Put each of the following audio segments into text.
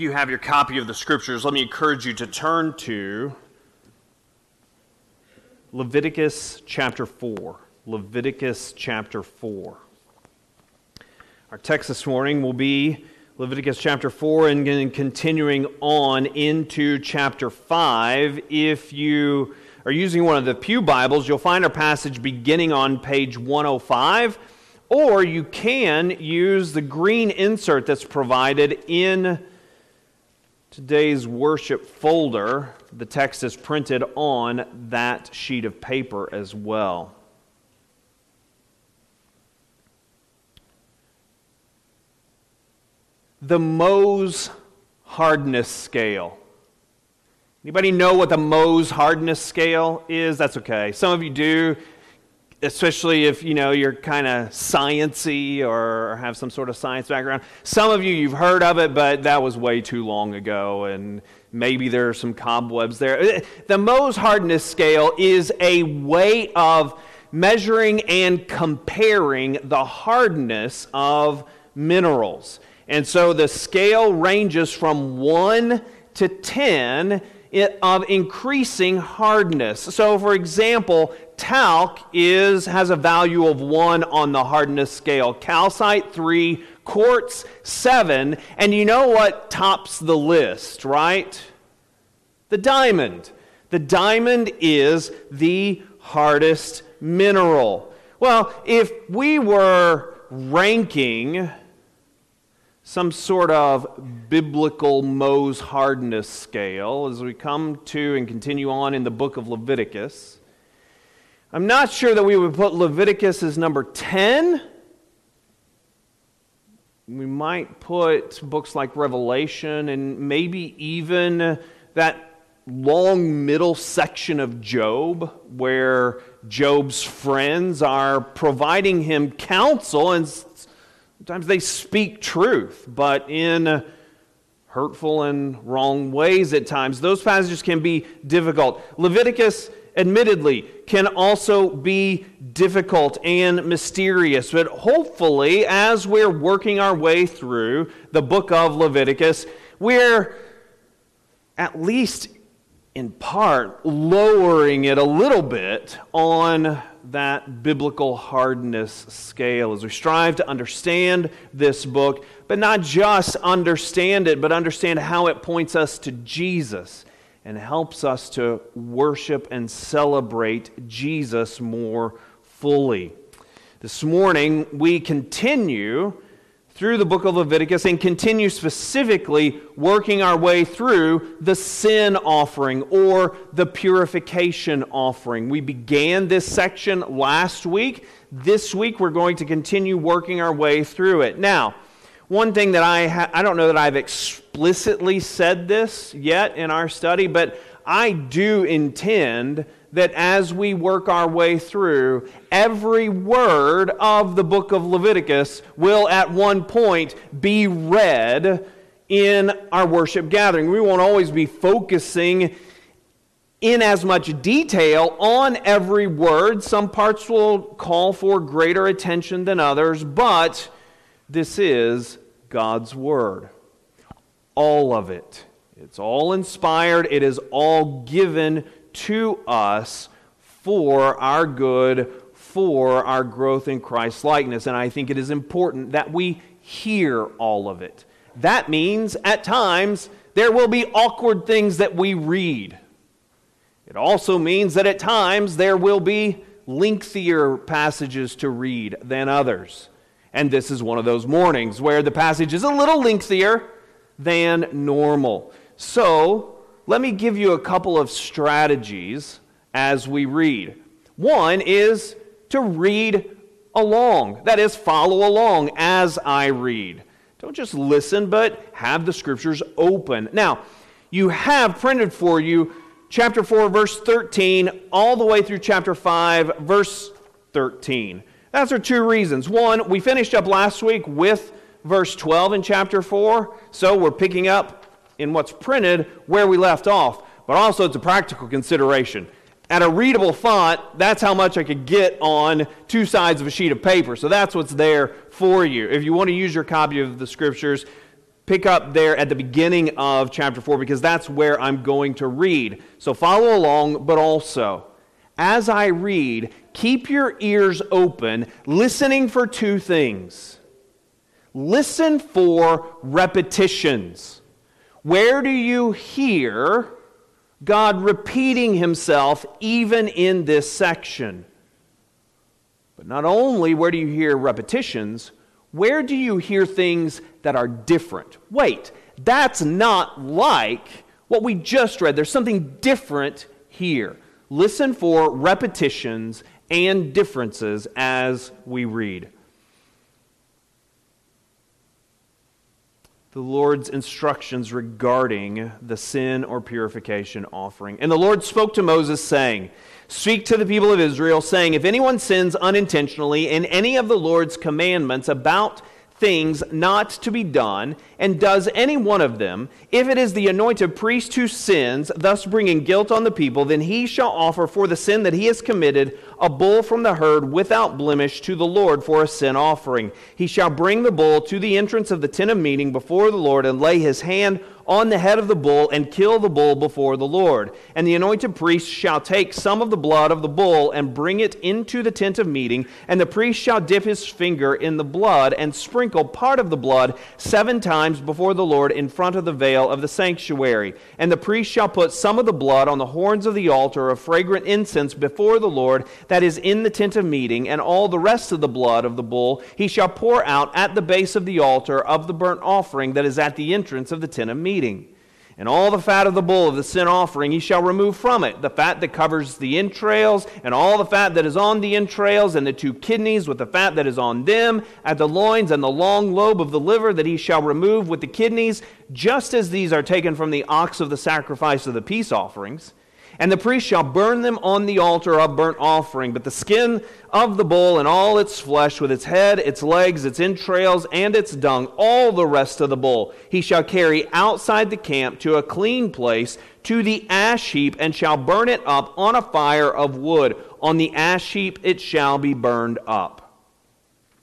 You have your copy of the scriptures, let me encourage you to turn to Leviticus chapter 4. Leviticus chapter 4. Our text this morning will be Leviticus chapter 4 and continuing on into chapter 5. If you are using one of the Pew Bibles, you'll find our passage beginning on page 105, or you can use the green insert that's provided in today's worship folder, the text is printed on that sheet of paper as well. The Mohs hardness scale. Anybody know what the Mohs hardness scale is? That's okay. Some of you do especially if you know you're kind of sciency or have some sort of science background. Some of you you've heard of it but that was way too long ago and maybe there are some cobwebs there. Eh, the mohs hardness scale is a way of measuring and comparing the hardness of minerals. And so the scale ranges from 1 to 10 eh, of increasing hardness. So, for example, talc is, has a value of 1 on the hardness scale, calcite 3, quartz 7, and you know what tops the list, right? The diamond. The diamond is the hardest mineral. Well, if we were ranking some sort of biblical Mohs hardness scale as we come to and continue on in the book of Leviticus. I'm not sure that we would put Leviticus as number 10. We might put books like Revelation and maybe even that long middle section of Job where Job's friends are providing him counsel and Sometimes they speak truth, but in hurtful and wrong ways at times. Those passages can be difficult. Leviticus, admittedly, can also be difficult and mysterious, but hopefully, as we're working our way through the book of Leviticus, we're at least in part lowering it a little bit on that biblical hardness scale as we strive to understand this book, but not just understand it, but understand how it points us to Jesus and helps us to worship and celebrate Jesus more fully. This morning, we continue through the book of Leviticus and continue specifically working our way through the sin offering or the purification offering. We began this section last week. This week we're going to continue working our way through it. Now, one thing that I ha- I don't know that I've explicitly said this yet in our study, but I do intend that as we work our way through, every word of the book of Leviticus will at one point be read in our worship gathering. We won't always be focusing in as much detail on every word. Some parts will call for greater attention than others, but this is God's Word. All of it. It's all inspired, it is all given to us for our good, for our growth in Christ's likeness. And I think it is important that we hear all of it. That means at times there will be awkward things that we read. It also means that at times there will be lengthier passages to read than others. And this is one of those mornings where the passage is a little lengthier than normal. So, let me give you a couple of strategies as we read. One is to read along, that is, follow along as I read. Don't just listen, but have the scriptures open. Now, you have printed for you chapter 4, verse 13, all the way through chapter 5, verse 13. That's for two reasons. One, we finished up last week with verse 12 in chapter 4, so we're picking up in what's printed where we left off, but also it's a practical consideration. At a readable font, that's how much I could get on two sides of a sheet of paper. So that's what's there for you. If you want to use your copy of the scriptures, pick up there at the beginning of chapter 4 because that's where I'm going to read. So follow along, but also, as I read, keep your ears open, listening for two things. Listen for repetitions. Where do you hear God repeating himself even in this section? But not only where do you hear repetitions, where do you hear things that are different? Wait, that's not like what we just read. There's something different here. Listen for repetitions and differences as we read. the Lord's instructions regarding the sin or purification offering. And the Lord spoke to Moses, saying, Speak to the people of Israel, saying, If anyone sins unintentionally in any of the Lord's commandments about things not to be done, and does any one of them, if it is the anointed priest who sins, thus bringing guilt on the people, then he shall offer for the sin that he has committed a bull from the herd without blemish to the Lord for a sin offering. He shall bring the bull to the entrance of the tent of meeting before the Lord and lay his hand on the head of the bull and kill the bull before the Lord. And the anointed priest shall take some of the blood of the bull and bring it into the tent of meeting, and the priest shall dip his finger in the blood and sprinkle part of the blood seven times before the Lord in front of the veil of the sanctuary. And the priest shall put some of the blood on the horns of the altar of fragrant incense before the Lord that is in the tent of meeting, and all the rest of the blood of the bull he shall pour out at the base of the altar of the burnt offering that is at the entrance of the tent of meeting and all the fat of the bull of the sin offering he shall remove from it, the fat that covers the entrails, and all the fat that is on the entrails, and the two kidneys with the fat that is on them, at the loins, and the long lobe of the liver that he shall remove with the kidneys, just as these are taken from the ox of the sacrifice of the peace offerings. And the priest shall burn them on the altar of burnt offering. But the skin of the bull and all its flesh, with its head, its legs, its entrails, and its dung, all the rest of the bull, he shall carry outside the camp to a clean place, to the ash heap, and shall burn it up on a fire of wood. On the ash heap it shall be burned up.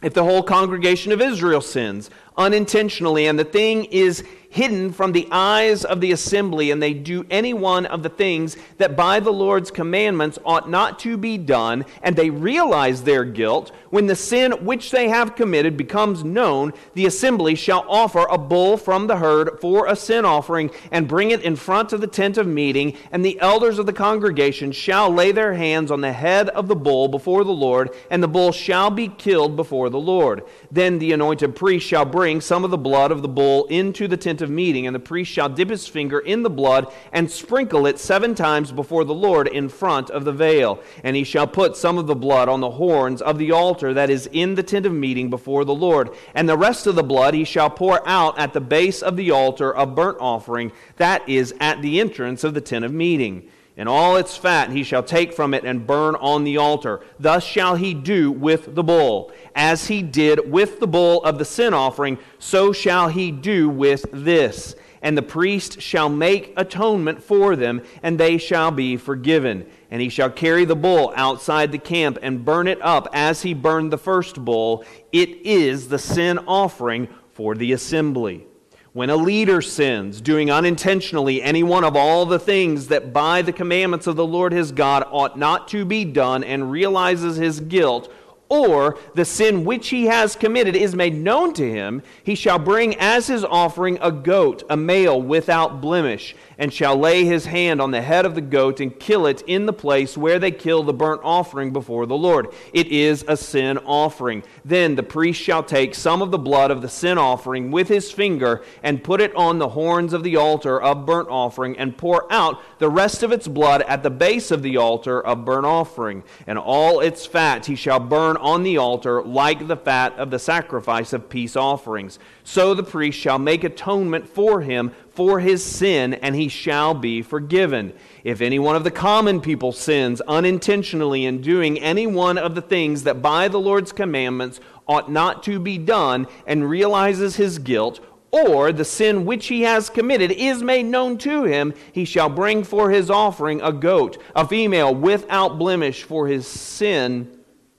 If the whole congregation of Israel sins unintentionally, and the thing is hidden from the eyes of the assembly, and they do any one of the things that by the Lord's commandments ought not to be done, and they realize their guilt, when the sin which they have committed becomes known, the assembly shall offer a bull from the herd for a sin offering, and bring it in front of the tent of meeting, and the elders of the congregation shall lay their hands on the head of the bull before the Lord, and the bull shall be killed before the Lord. Then the anointed priest shall bring some of the blood of the bull into the tent of meeting, and the priest shall dip his finger in the blood and sprinkle it seven times before the Lord in front of the veil. And he shall put some of the blood on the horns of the altar that is in the tent of meeting before the Lord. And the rest of the blood he shall pour out at the base of the altar of burnt offering, that is at the entrance of the tent of meeting and all its fat he shall take from it and burn on the altar. Thus shall he do with the bull. As he did with the bull of the sin offering, so shall he do with this. And the priest shall make atonement for them, and they shall be forgiven. And he shall carry the bull outside the camp and burn it up as he burned the first bull. It is the sin offering for the assembly. When a leader sins, doing unintentionally any one of all the things that by the commandments of the Lord his God ought not to be done, and realizes his guilt, or the sin which he has committed is made known to him, he shall bring as his offering a goat, a male without blemish and shall lay his hand on the head of the goat and kill it in the place where they kill the burnt offering before the Lord. It is a sin offering. Then the priest shall take some of the blood of the sin offering with his finger and put it on the horns of the altar of burnt offering and pour out the rest of its blood at the base of the altar of burnt offering. And all its fat he shall burn on the altar like the fat of the sacrifice of peace offerings. So the priest shall make atonement for him for his sin, and he shall be forgiven. If any one of the common people sins unintentionally in doing any one of the things that by the Lord's commandments ought not to be done, and realizes his guilt, or the sin which he has committed is made known to him, he shall bring for his offering a goat, a female without blemish for his sin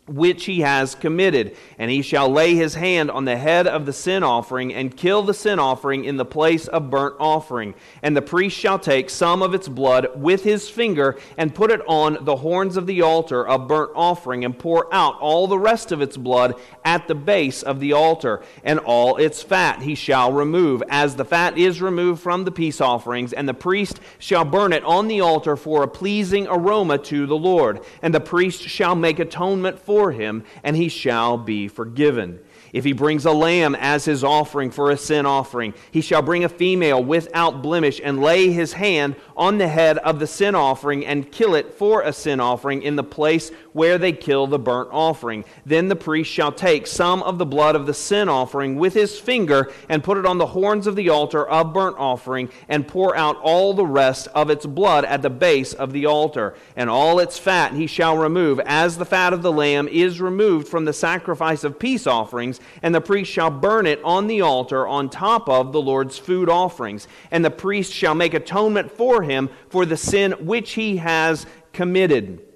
which he has committed. And he shall lay his hand on the head of the sin offering and kill the sin offering in the place of burnt offering. And the priest shall take some of its blood with his finger and put it on the horns of the altar of burnt offering and pour out all the rest of its blood at the base of the altar. And all its fat he shall remove, as the fat is removed from the peace offerings. And the priest shall burn it on the altar for a pleasing aroma to the Lord. And the priest shall make atonement for for him, and he shall be forgiven. If he brings a lamb as his offering for a sin offering, he shall bring a female without blemish and lay his hand on the head of the sin offering and kill it for a sin offering in the place where they kill the burnt offering. Then the priest shall take some of the blood of the sin offering with his finger and put it on the horns of the altar of burnt offering and pour out all the rest of its blood at the base of the altar. And all its fat he shall remove, as the fat of the lamb is removed from the sacrifice of peace offerings and the priest shall burn it on the altar on top of the Lord's food offerings. And the priest shall make atonement for him for the sin which he has committed.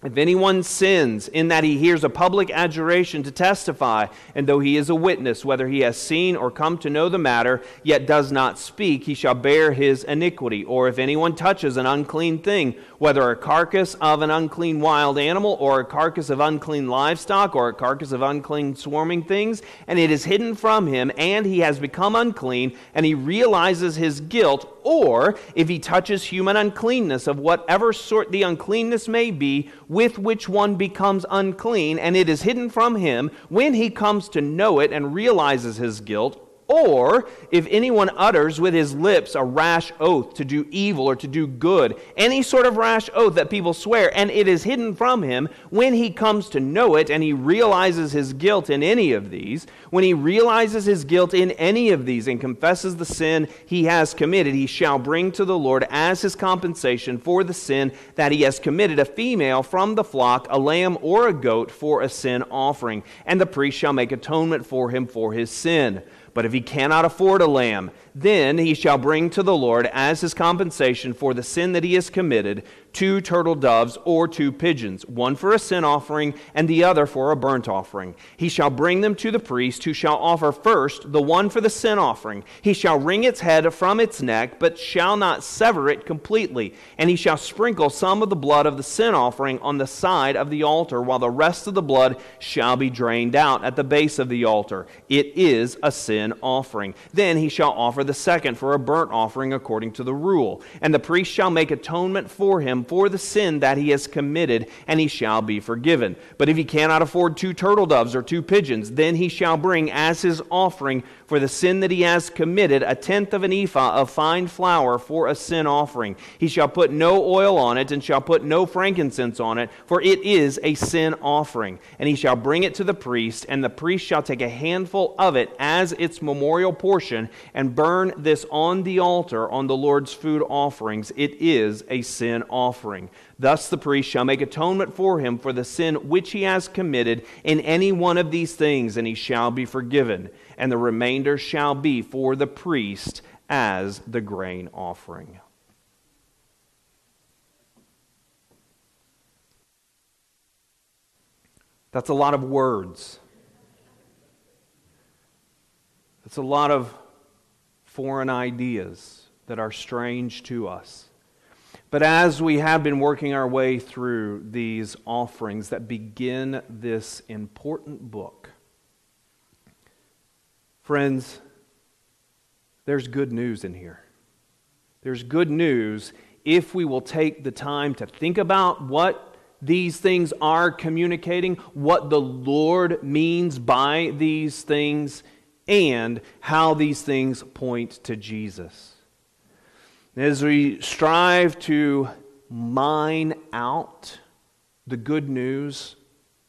If anyone sins in that he hears a public adjuration to testify, and though he is a witness, whether he has seen or come to know the matter, yet does not speak, he shall bear his iniquity. Or if anyone touches an unclean thing, whether a carcass of an unclean wild animal, or a carcass of unclean livestock, or a carcass of unclean swarming things, and it is hidden from him, and he has become unclean, and he realizes his guilt, or if he touches human uncleanness of whatever sort the uncleanness may be, with which one becomes unclean, and it is hidden from him, when he comes to know it and realizes his guilt, or if anyone utters with his lips a rash oath to do evil or to do good, any sort of rash oath that people swear, and it is hidden from him, when he comes to know it and he realizes his guilt in any of these, when he realizes his guilt in any of these and confesses the sin he has committed, he shall bring to the Lord as his compensation for the sin that he has committed a female from the flock, a lamb or a goat for a sin offering, and the priest shall make atonement for him for his sin. But if he cannot afford a lamb, then he shall bring to the Lord as his compensation for the sin that he has committed two turtle doves or two pigeons, one for a sin offering and the other for a burnt offering. He shall bring them to the priest, who shall offer first the one for the sin offering. He shall wring its head from its neck, but shall not sever it completely. And he shall sprinkle some of the blood of the sin offering on the side of the altar, while the rest of the blood shall be drained out at the base of the altar. It is a sin offering. Then he shall offer the second for a burnt offering according to the rule. And the priest shall make atonement for him for the sin that he has committed, and he shall be forgiven. But if he cannot afford two turtle doves or two pigeons, then he shall bring as his offering for the sin that he has committed a tenth of an ephah of fine flour for a sin offering. He shall put no oil on it, and shall put no frankincense on it, for it is a sin offering. And he shall bring it to the priest, and the priest shall take a handful of it as its memorial portion, and burn this on the altar on the Lord's food offerings. It is a sin offering. Thus the priest shall make atonement for him for the sin which he has committed in any one of these things, and he shall be forgiven and the remainder shall be for the priest as the grain offering. That's a lot of words. That's a lot of foreign ideas that are strange to us. But as we have been working our way through these offerings that begin this important book, Friends, there's good news in here. There's good news if we will take the time to think about what these things are communicating, what the Lord means by these things, and how these things point to Jesus. As we strive to mine out the good news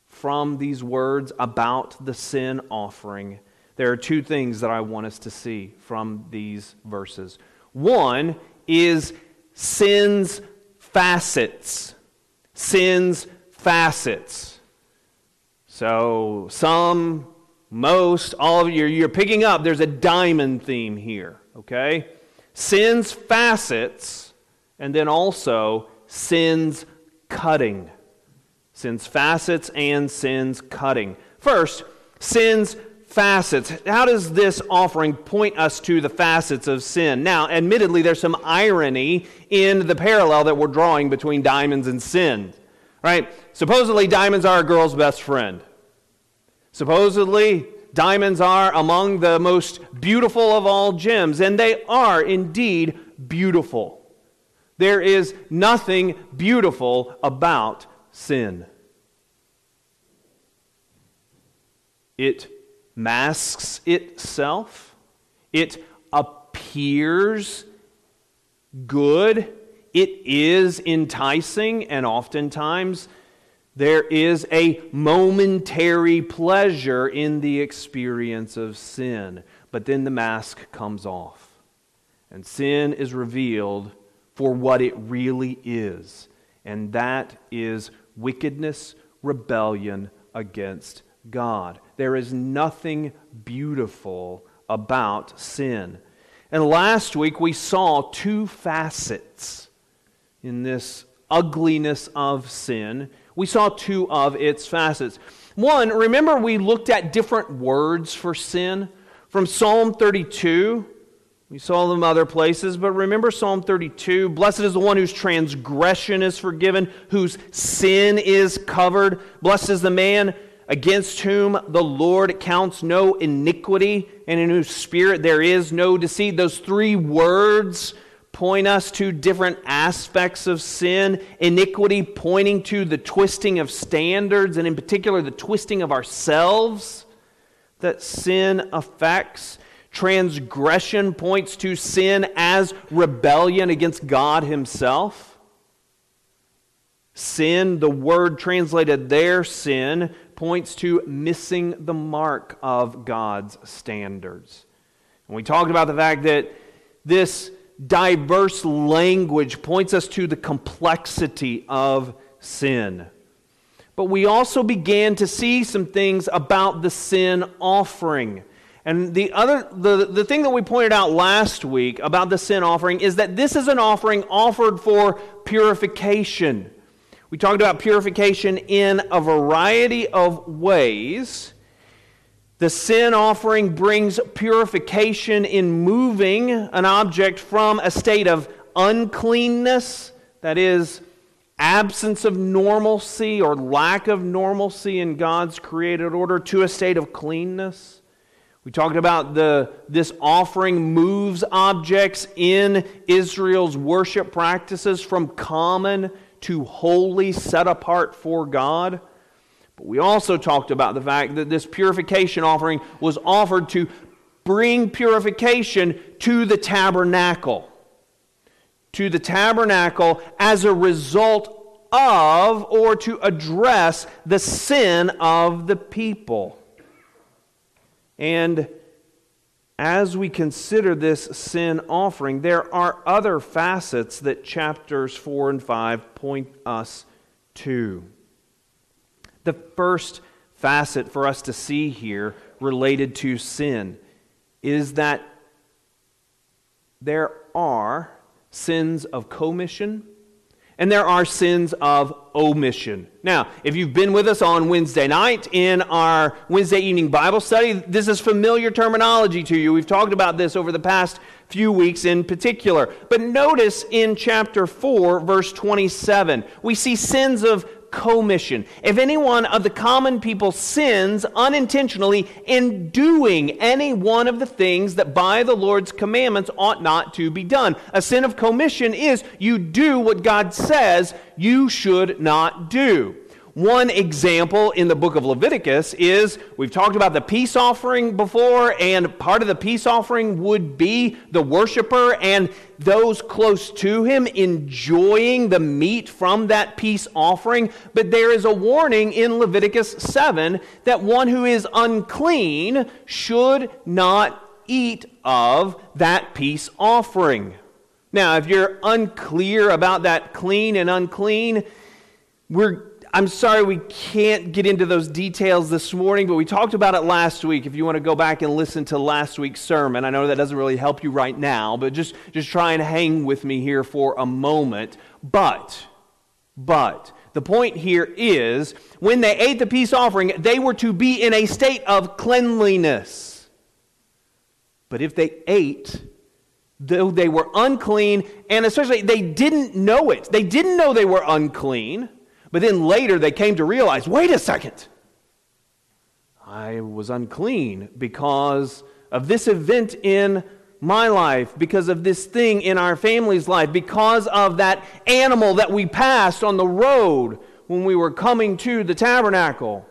from these words about the sin offering, there are two things that I want us to see from these verses. One is sin's facets. Sin's facets. So, some, most, all of you, you're picking up, there's a diamond theme here, okay? Sin's facets, and then also sin's cutting sin's facets and sin's cutting. First, sin's facets. How does this offering point us to the facets of sin? Now, admittedly, there's some irony in the parallel that we're drawing between diamonds and sin. Right? Supposedly, diamonds are a girl's best friend. Supposedly, diamonds are among the most beautiful of all gems, and they are indeed beautiful. There is nothing beautiful about sin. It masks itself, it appears good, it is enticing, and oftentimes there is a momentary pleasure in the experience of sin. But then the mask comes off, and sin is revealed for what it really is, and that is wickedness, rebellion against God. There is nothing beautiful about sin. And last week we saw two facets in this ugliness of sin. We saw two of its facets. One, remember we looked at different words for sin from Psalm 32. We saw them other places, but remember Psalm 32 Blessed is the one whose transgression is forgiven, whose sin is covered. Blessed is the man against whom the Lord counts no iniquity, and in whose spirit there is no deceit. Those three words point us to different aspects of sin. Iniquity pointing to the twisting of standards, and in particular, the twisting of ourselves that sin affects. Transgression points to sin as rebellion against God Himself. Sin, the word translated there, sin, points to missing the mark of God's standards. And we talked about the fact that this diverse language points us to the complexity of sin. But we also began to see some things about the sin offering. And the other the, the thing that we pointed out last week about the sin offering is that this is an offering offered for purification. We talked about purification in a variety of ways. The sin offering brings purification in moving an object from a state of uncleanness, that is, absence of normalcy or lack of normalcy in God's created order, to a state of cleanness. We talked about the, this offering moves objects in Israel's worship practices from common to holy, set apart for God. But we also talked about the fact that this purification offering was offered to bring purification to the tabernacle. To the tabernacle as a result of or to address the sin of the people. And as we consider this sin offering, there are other facets that chapters 4 and 5 point us to. The first facet for us to see here related to sin is that there are sins of commission and there are sins of omission. Now, if you've been with us on Wednesday night in our Wednesday evening Bible study, this is familiar terminology to you. We've talked about this over the past few weeks in particular. But notice in chapter 4, verse 27, we see sins of commission. If any one of the common people sins unintentionally in doing any one of the things that by the Lord's commandments ought not to be done, a sin of commission is you do what God says you should not do. One example in the book of Leviticus is we've talked about the peace offering before, and part of the peace offering would be the worshiper and those close to him enjoying the meat from that peace offering. But there is a warning in Leviticus 7 that one who is unclean should not eat of that peace offering. Now, if you're unclear about that clean and unclean, we're I'm sorry we can't get into those details this morning, but we talked about it last week. If you want to go back and listen to last week's sermon, I know that doesn't really help you right now, but just, just try and hang with me here for a moment. But, but, The point here is when they ate the peace offering, they were to be in a state of cleanliness. But if they ate, though they were unclean, and especially they didn't know it, they didn't know they were unclean, but then later they came to realize wait a second, I was unclean because of this event in my life, because of this thing in our family's life, because of that animal that we passed on the road when we were coming to the tabernacle.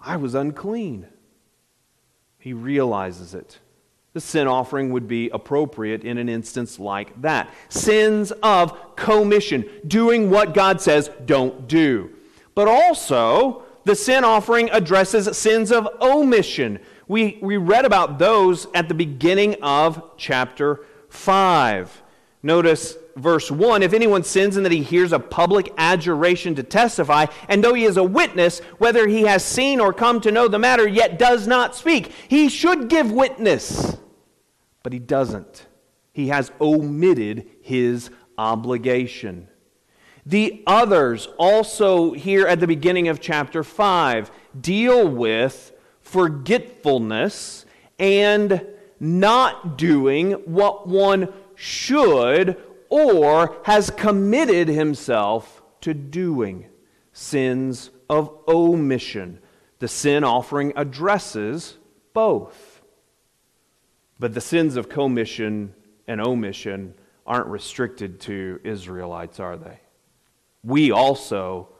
I was unclean. He realizes it. The sin offering would be appropriate in an instance like that. Sins of commission, doing what God says don't do. But also, the sin offering addresses sins of omission, we, we read about those at the beginning of chapter 5. Notice verse 1 If anyone sins in that he hears a public adjuration to testify, and though he is a witness, whether he has seen or come to know the matter, yet does not speak, he should give witness. But he doesn't. He has omitted his obligation. The others, also here at the beginning of chapter 5, deal with forgetfulness and not doing what one should or has committed himself to doing. Sins of omission. The sin offering addresses both. But the sins of commission and omission aren't restricted to Israelites, are they? We also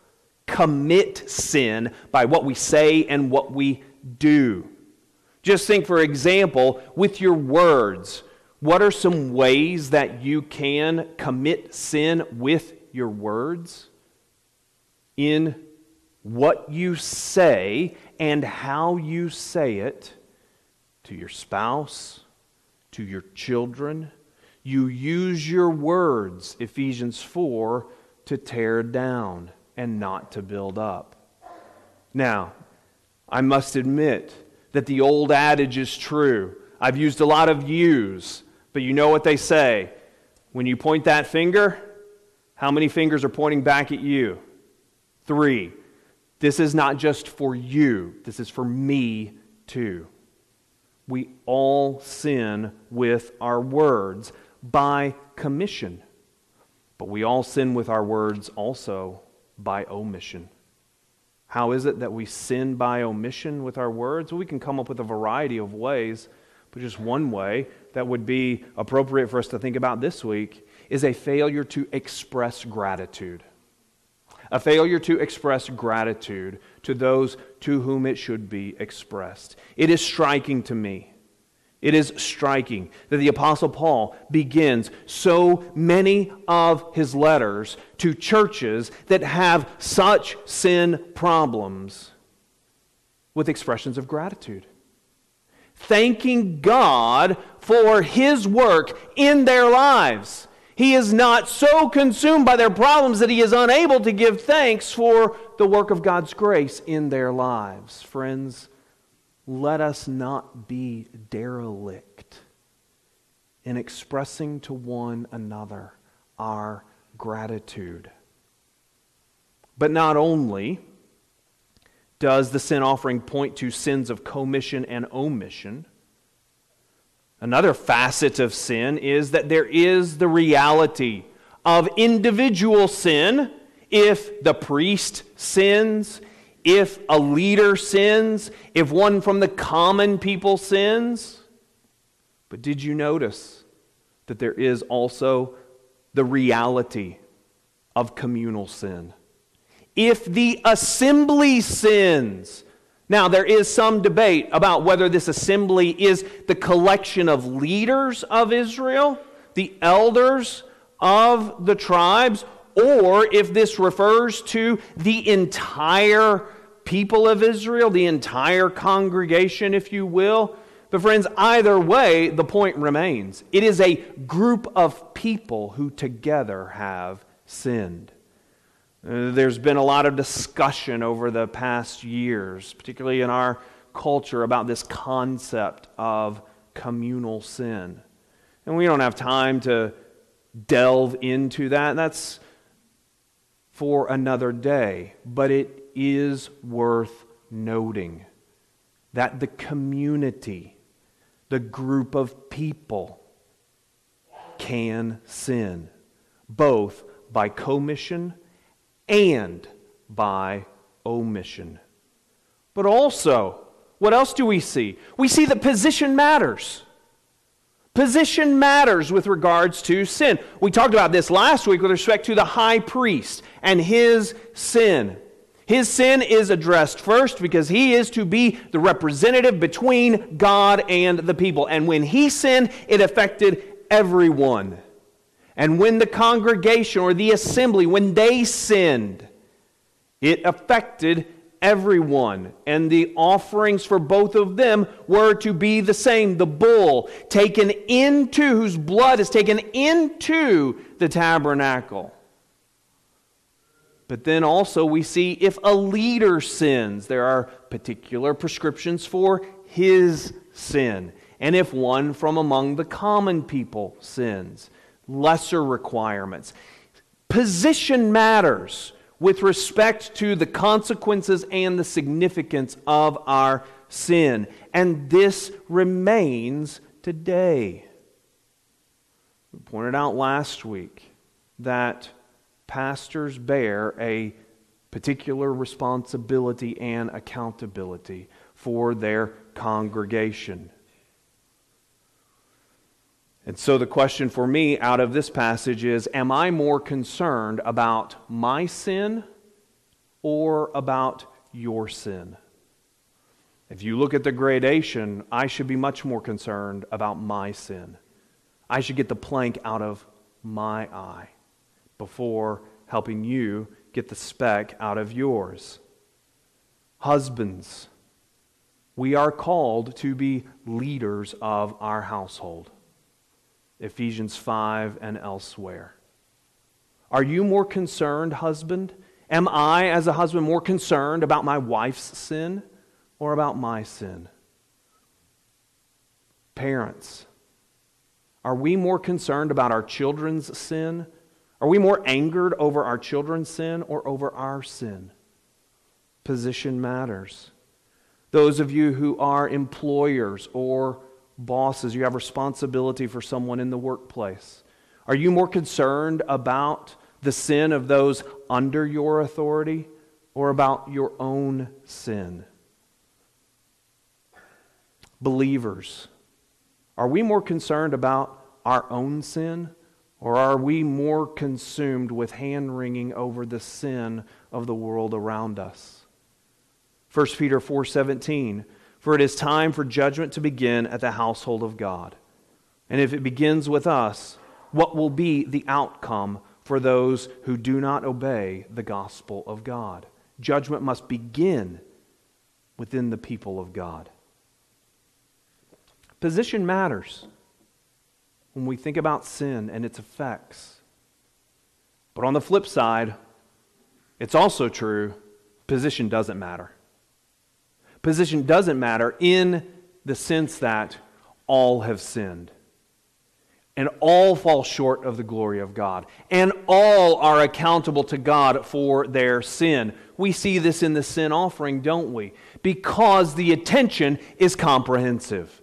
commit sin by what we say and what we do. Just think, for example, with your words. What are some ways that you can commit sin with your words? In what you say and how you say it to your spouse, to your children. You use your words, Ephesians 4, to tear down and not to build up. Now, I must admit that the old adage is true. I've used a lot of yous, but you know what they say. When you point that finger, how many fingers are pointing back at you? Three. This is not just for you, this is for me too. We all sin with our words by commission, but we all sin with our words also by omission. How is it that we sin by omission with our words? Well, we can come up with a variety of ways, but just one way that would be appropriate for us to think about this week is a failure to express gratitude. A failure to express gratitude to those to whom it should be expressed. It is striking to me it is striking that the Apostle Paul begins so many of his letters to churches that have such sin problems with expressions of gratitude. Thanking God for his work in their lives. He is not so consumed by their problems that he is unable to give thanks for the work of God's grace in their lives. Friends, let us not be derelict in expressing to one another our gratitude. But not only does the sin offering point to sins of commission and omission, another facet of sin is that there is the reality of individual sin if the priest sins, if a leader sins, if one from the common people sins. But did you notice that there is also the reality of communal sin? If the assembly sins, now there is some debate about whether this assembly is the collection of leaders of Israel, the elders of the tribes, or if this refers to the entire people of Israel, the entire congregation, if you will. But, friends, either way, the point remains. It is a group of people who together have sinned. Uh, there's been a lot of discussion over the past years, particularly in our culture, about this concept of communal sin. And we don't have time to delve into that. That's for another day, but it is worth noting that the community, the group of people, can sin, both by commission and by omission. But also, what else do we see? We see that position matters. Position matters with regards to sin. We talked about this last week with respect to the high priest and his sin. His sin is addressed first because he is to be the representative between God and the people. And when he sinned, it affected everyone. And when the congregation or the assembly, when they sinned, it affected everyone. And the offerings for both of them were to be the same the bull taken into, whose blood is taken into the tabernacle. But then also we see if a leader sins, there are particular prescriptions for his sin. And if one from among the common people sins, lesser requirements. Position matters with respect to the consequences and the significance of our sin. And this remains today. We pointed out last week that pastors bear a particular responsibility and accountability for their congregation. And so the question for me out of this passage is Am I more concerned about my sin or about your sin? If you look at the gradation, I should be much more concerned about my sin. I should get the plank out of my eye before helping you get the speck out of yours. Husbands, we are called to be leaders of our household. Ephesians 5 and elsewhere. Are you more concerned, husband? Am I, as a husband, more concerned about my wife's sin or about my sin? Parents, are we more concerned about our children's sin? Are we more angered over our children's sin or over our sin? Position matters. Those of you who are employers or bosses, you have responsibility for someone in the workplace. Are you more concerned about the sin of those under your authority or about your own sin? Believers, are we more concerned about our own sin or are we more consumed with hand wringing over the sin of the world around us? 1 Peter 4:17 for it is time for judgment to begin at the household of God. And if it begins with us, what will be the outcome for those who do not obey the gospel of God? Judgment must begin within the people of God. Position matters when we think about sin and its effects. But on the flip side, it's also true position doesn't matter. Position doesn't matter in the sense that all have sinned. And all fall short of the glory of God. And all are accountable to God for their sin. We see this in the sin offering, don't we? Because the attention is comprehensive.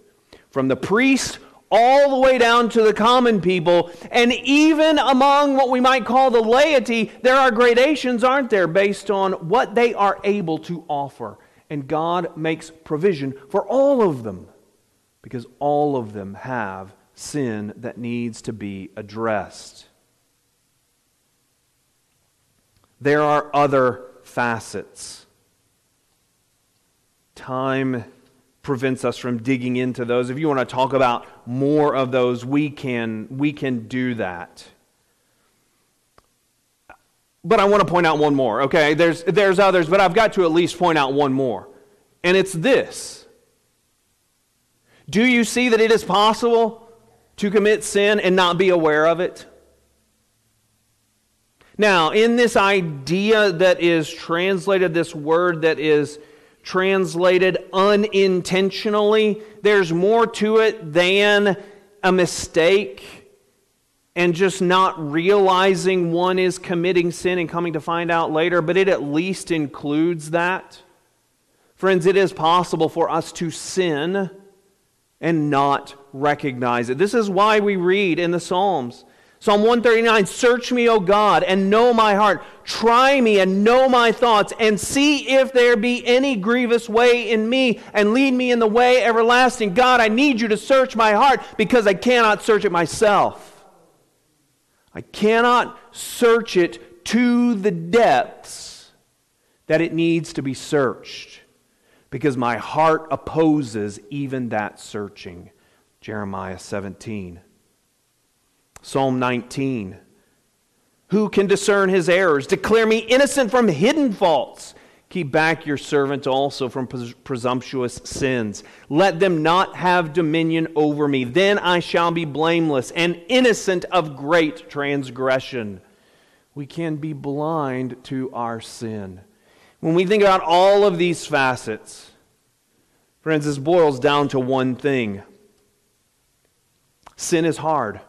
From the priest all the way down to the common people, and even among what we might call the laity, there are gradations, aren't there, based on what they are able to offer. And God makes provision for all of them because all of them have sin that needs to be addressed. There are other facets. Time prevents us from digging into those. If you want to talk about more of those, we can, we can do that. But I want to point out one more, okay? There's, there's others, but I've got to at least point out one more. And it's this Do you see that it is possible to commit sin and not be aware of it? Now, in this idea that is translated, this word that is translated unintentionally, there's more to it than a mistake and just not realizing one is committing sin and coming to find out later, but it at least includes that. Friends, it is possible for us to sin and not recognize it. This is why we read in the Psalms. Psalm 139 Search me, O God, and know my heart. Try me and know my thoughts, and see if there be any grievous way in me, and lead me in the way everlasting. God, I need you to search my heart because I cannot search it myself. I cannot search it to the depths that it needs to be searched because my heart opposes even that searching. Jeremiah 17. Psalm 19. Who can discern his errors? Declare me innocent from hidden faults. Keep back your servant also from presumptuous sins. Let them not have dominion over me. Then I shall be blameless and innocent of great transgression. We can be blind to our sin. When we think about all of these facets, friends, this boils down to one thing sin is hard.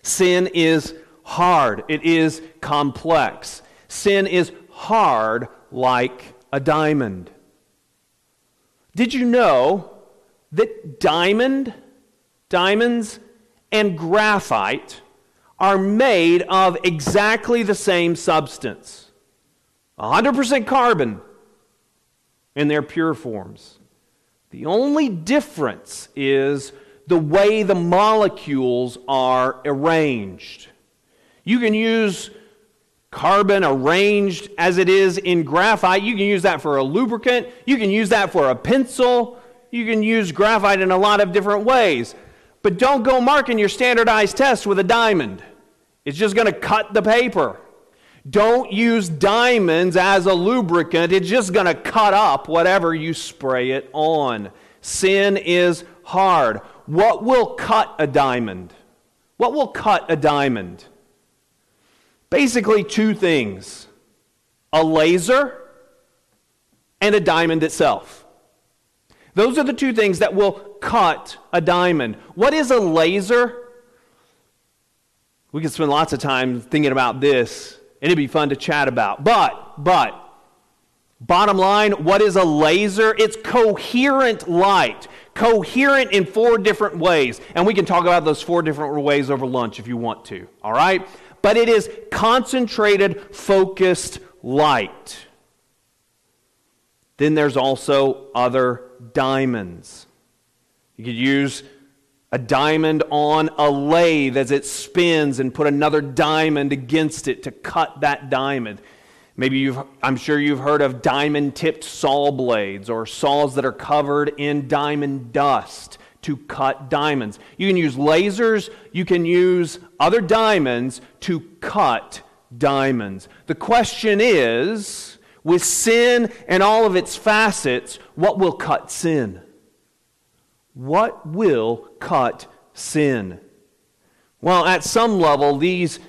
Sin is hard, it is complex. Sin is hard like a diamond. Did you know that diamond, diamonds, and graphite are made of exactly the same substance? 100% carbon in their pure forms. The only difference is the way the molecules are arranged. You can use carbon arranged as it is in graphite. You can use that for a lubricant. You can use that for a pencil. You can use graphite in a lot of different ways. But don't go marking your standardized test with a diamond. It's just going to cut the paper. Don't use diamonds as a lubricant. It's just going to cut up whatever you spray it on. Sin is hard. What will cut a diamond? What will cut a diamond? Basically, two things a laser and a diamond itself. Those are the two things that will cut a diamond. What is a laser? We could spend lots of time thinking about this, and it'd be fun to chat about. But, but, bottom line, what is a laser? It's coherent light. Coherent in four different ways. And we can talk about those four different ways over lunch if you want to. All right? But it is concentrated, focused light. Then there's also other diamonds. You could use a diamond on a lathe as it spins and put another diamond against it to cut that diamond. Maybe you've, I'm sure you've heard of diamond tipped saw blades or saws that are covered in diamond dust to cut diamonds. You can use lasers, you can use other diamonds to cut diamonds. The question is with sin and all of its facets, what will cut sin? What will cut sin? Well, at some level, these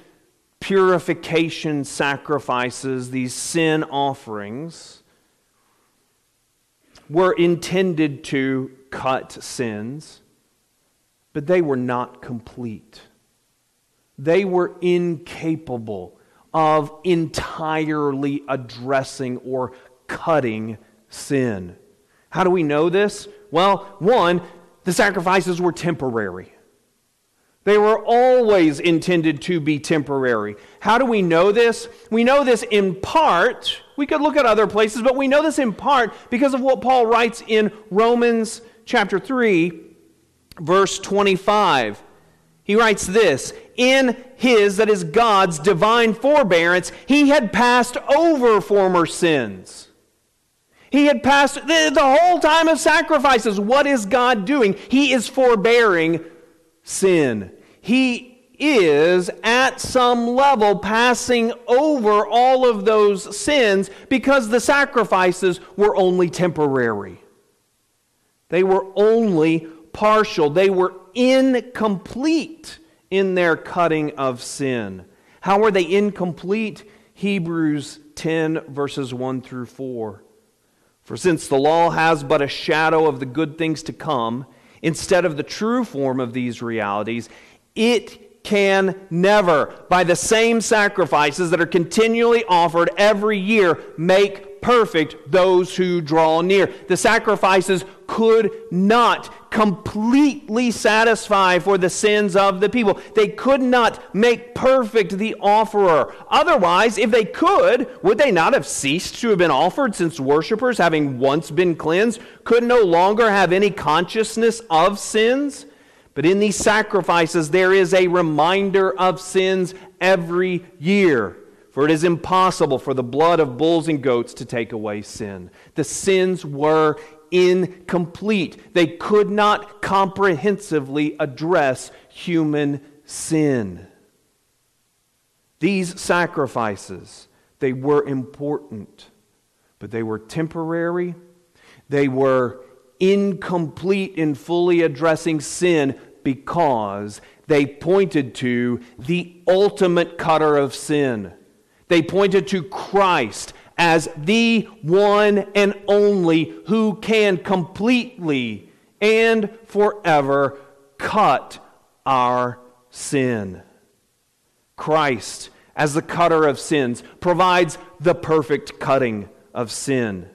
purification sacrifices, these sin offerings, were intended to cut sins, but they were not complete. They were incapable of entirely addressing or cutting sin. How do we know this? Well, one, the sacrifices were temporary. They were always intended to be temporary. How do we know this? We know this in part. We could look at other places, but we know this in part because of what Paul writes in Romans chapter 3, verse 25. He writes this In his, that is God's divine forbearance, he had passed over former sins. He had passed the, the whole time of sacrifices. What is God doing? He is forbearing sin. He is at some level passing over all of those sins because the sacrifices were only temporary. They were only partial, they were incomplete in their cutting of sin. How are they incomplete? Hebrews 10, verses 1 through 4. For since the law has but a shadow of the good things to come, instead of the true form of these realities, It can never, by the same sacrifices that are continually offered every year, make perfect those who draw near. The sacrifices could not completely satisfy for the sins of the people. They could not make perfect the offerer. Otherwise, if they could, would they not have ceased to have been offered since worshippers, having once been cleansed, could no longer have any consciousness of sins? But in these sacrifices, there is a reminder of sins every year. For it is impossible for the blood of bulls and goats to take away sin. The sins were incomplete. They could not comprehensively address human sin. These sacrifices, they were important, but they were temporary. They were incomplete in fully addressing sin because they pointed to the ultimate cutter of sin they pointed to Christ as the one and only who can completely and forever cut our sin. Christ, as the cutter of sins, provides the perfect cutting of sin.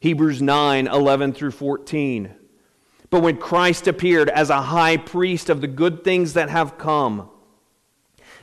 Hebrews 9 11 through 14. But when Christ appeared as a high priest of the good things that have come,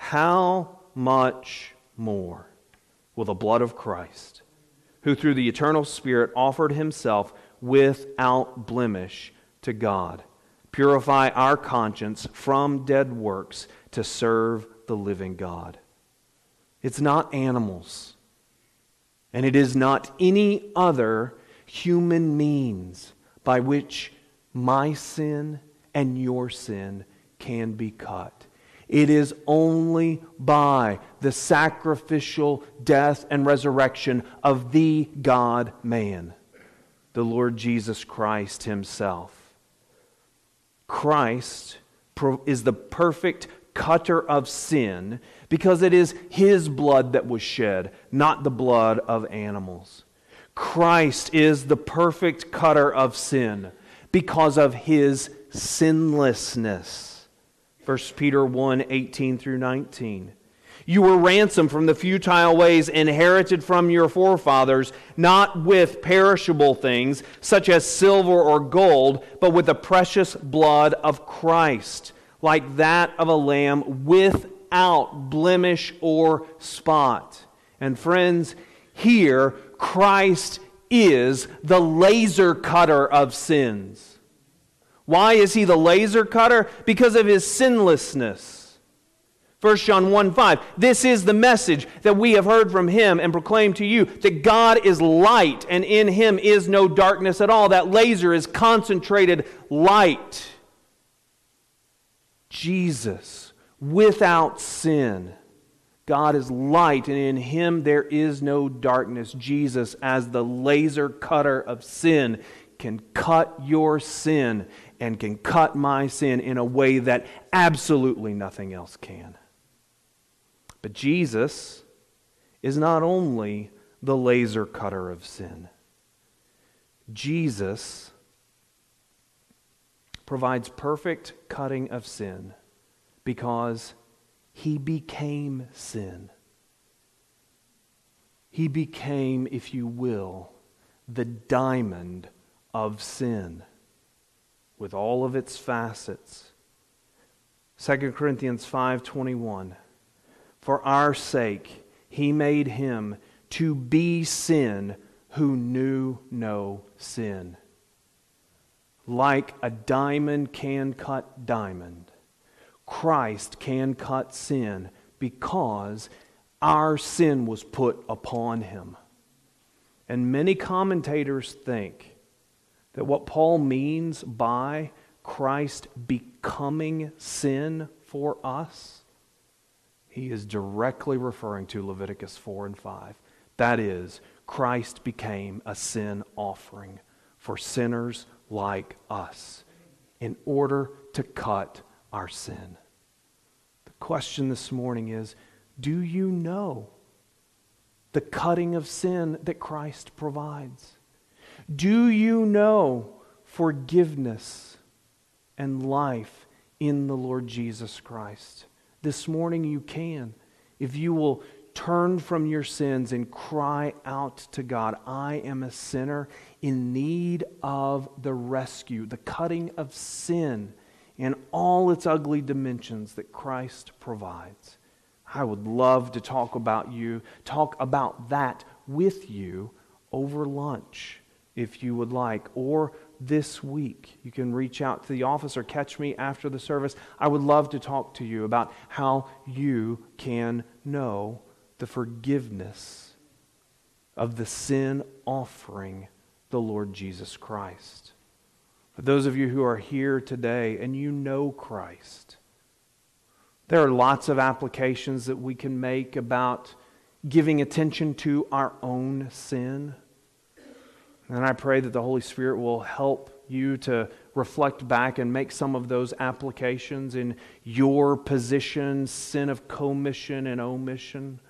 how much more will the blood of Christ, who through the eternal Spirit offered himself without blemish to God, purify our conscience from dead works to serve the living God? It's not animals, and it is not any other human means by which my sin and your sin can be cut. It is only by the sacrificial death and resurrection of the God man, the Lord Jesus Christ Himself. Christ is the perfect cutter of sin because it is His blood that was shed, not the blood of animals. Christ is the perfect cutter of sin because of His sinlessness. 1 Peter 1 18 through 19. You were ransomed from the futile ways inherited from your forefathers, not with perishable things, such as silver or gold, but with the precious blood of Christ, like that of a lamb without blemish or spot. And friends, here, Christ is the laser cutter of sins. Why is he the laser cutter? Because of his sinlessness. 1 John 1 5. This is the message that we have heard from him and proclaimed to you that God is light and in him is no darkness at all. That laser is concentrated light. Jesus, without sin. God is light, and in him there is no darkness. Jesus, as the laser cutter of sin, can cut your sin and can cut my sin in a way that absolutely nothing else can. But Jesus is not only the laser cutter of sin, Jesus provides perfect cutting of sin because he became sin. He became, if you will, the diamond of sin with all of its facets. 2 Corinthians 5:21 For our sake he made him to be sin who knew no sin. Like a diamond can cut diamond, Christ can cut sin because our sin was put upon him. And many commentators think that what Paul means by Christ becoming sin for us, he is directly referring to Leviticus 4 and 5. That is, Christ became a sin offering for sinners like us in order to cut our sin. The question this morning is do you know the cutting of sin that Christ provides? Do you know forgiveness and life in the Lord Jesus Christ? This morning you can. If you will turn from your sins and cry out to God, I am a sinner in need of the rescue, the cutting of sin and all its ugly dimensions that Christ provides. I would love to talk about you, talk about that with you over lunch if you would like, or this week. You can reach out to the office or catch me after the service. I would love to talk to you about how you can know the forgiveness of the sin offering the Lord Jesus Christ. For those of you who are here today and you know Christ, there are lots of applications that we can make about giving attention to our own sin. And I pray that the Holy Spirit will help you to reflect back and make some of those applications in your position, sin of commission and omission.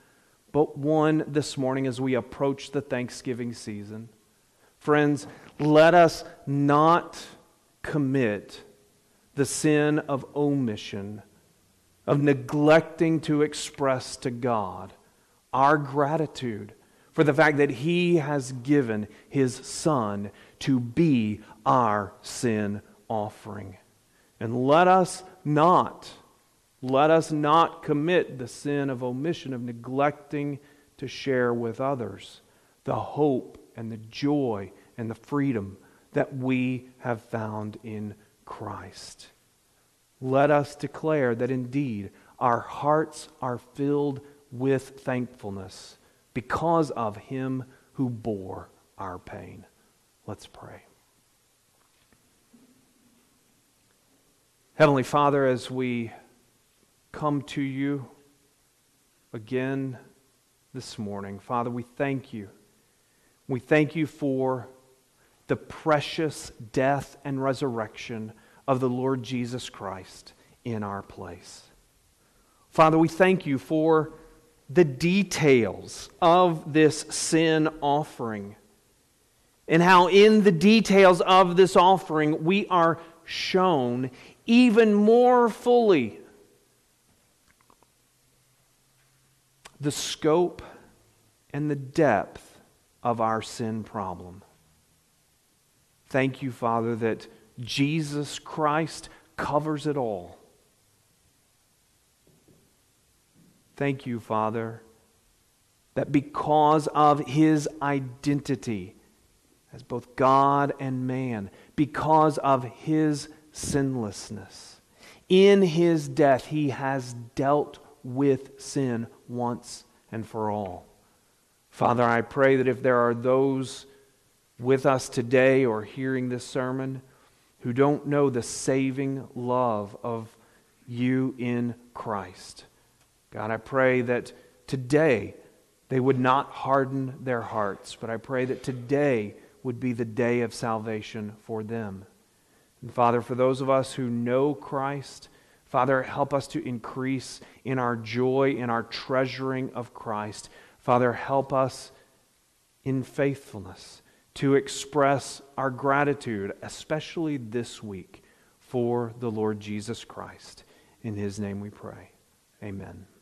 But one this morning as we approach the Thanksgiving season. Friends, let us not commit the sin of omission, of neglecting to express to God our gratitude for the fact that He has given His Son to be our sin offering. And let us not, let us not commit the sin of omission, of neglecting to share with others the hope and the joy and the freedom that we have found in Christ. Let us declare that indeed our hearts are filled with thankfulness because of him who bore our pain. Let's pray. Heavenly Father, as we come to you again this morning, Father, we thank you. We thank you for the precious death and resurrection of the Lord Jesus Christ in our place. Father, we thank you for the details of this sin offering and how, in the details of this offering, we are shown even more fully the scope and the depth of our sin problem. Thank you, Father, that Jesus Christ covers it all. Thank you, Father, that because of his identity as both God and man, because of his sinlessness, in his death, he has dealt with sin once and for all. Father, I pray that if there are those with us today or hearing this sermon who don't know the saving love of you in Christ. God, I pray that today they would not harden their hearts, but I pray that today would be the day of salvation for them. And Father, for those of us who know Christ, Father, help us to increase in our joy, in our treasuring of Christ. Father, help us in faithfulness to express our gratitude, especially this week, for the Lord Jesus Christ. In his name we pray. Amen.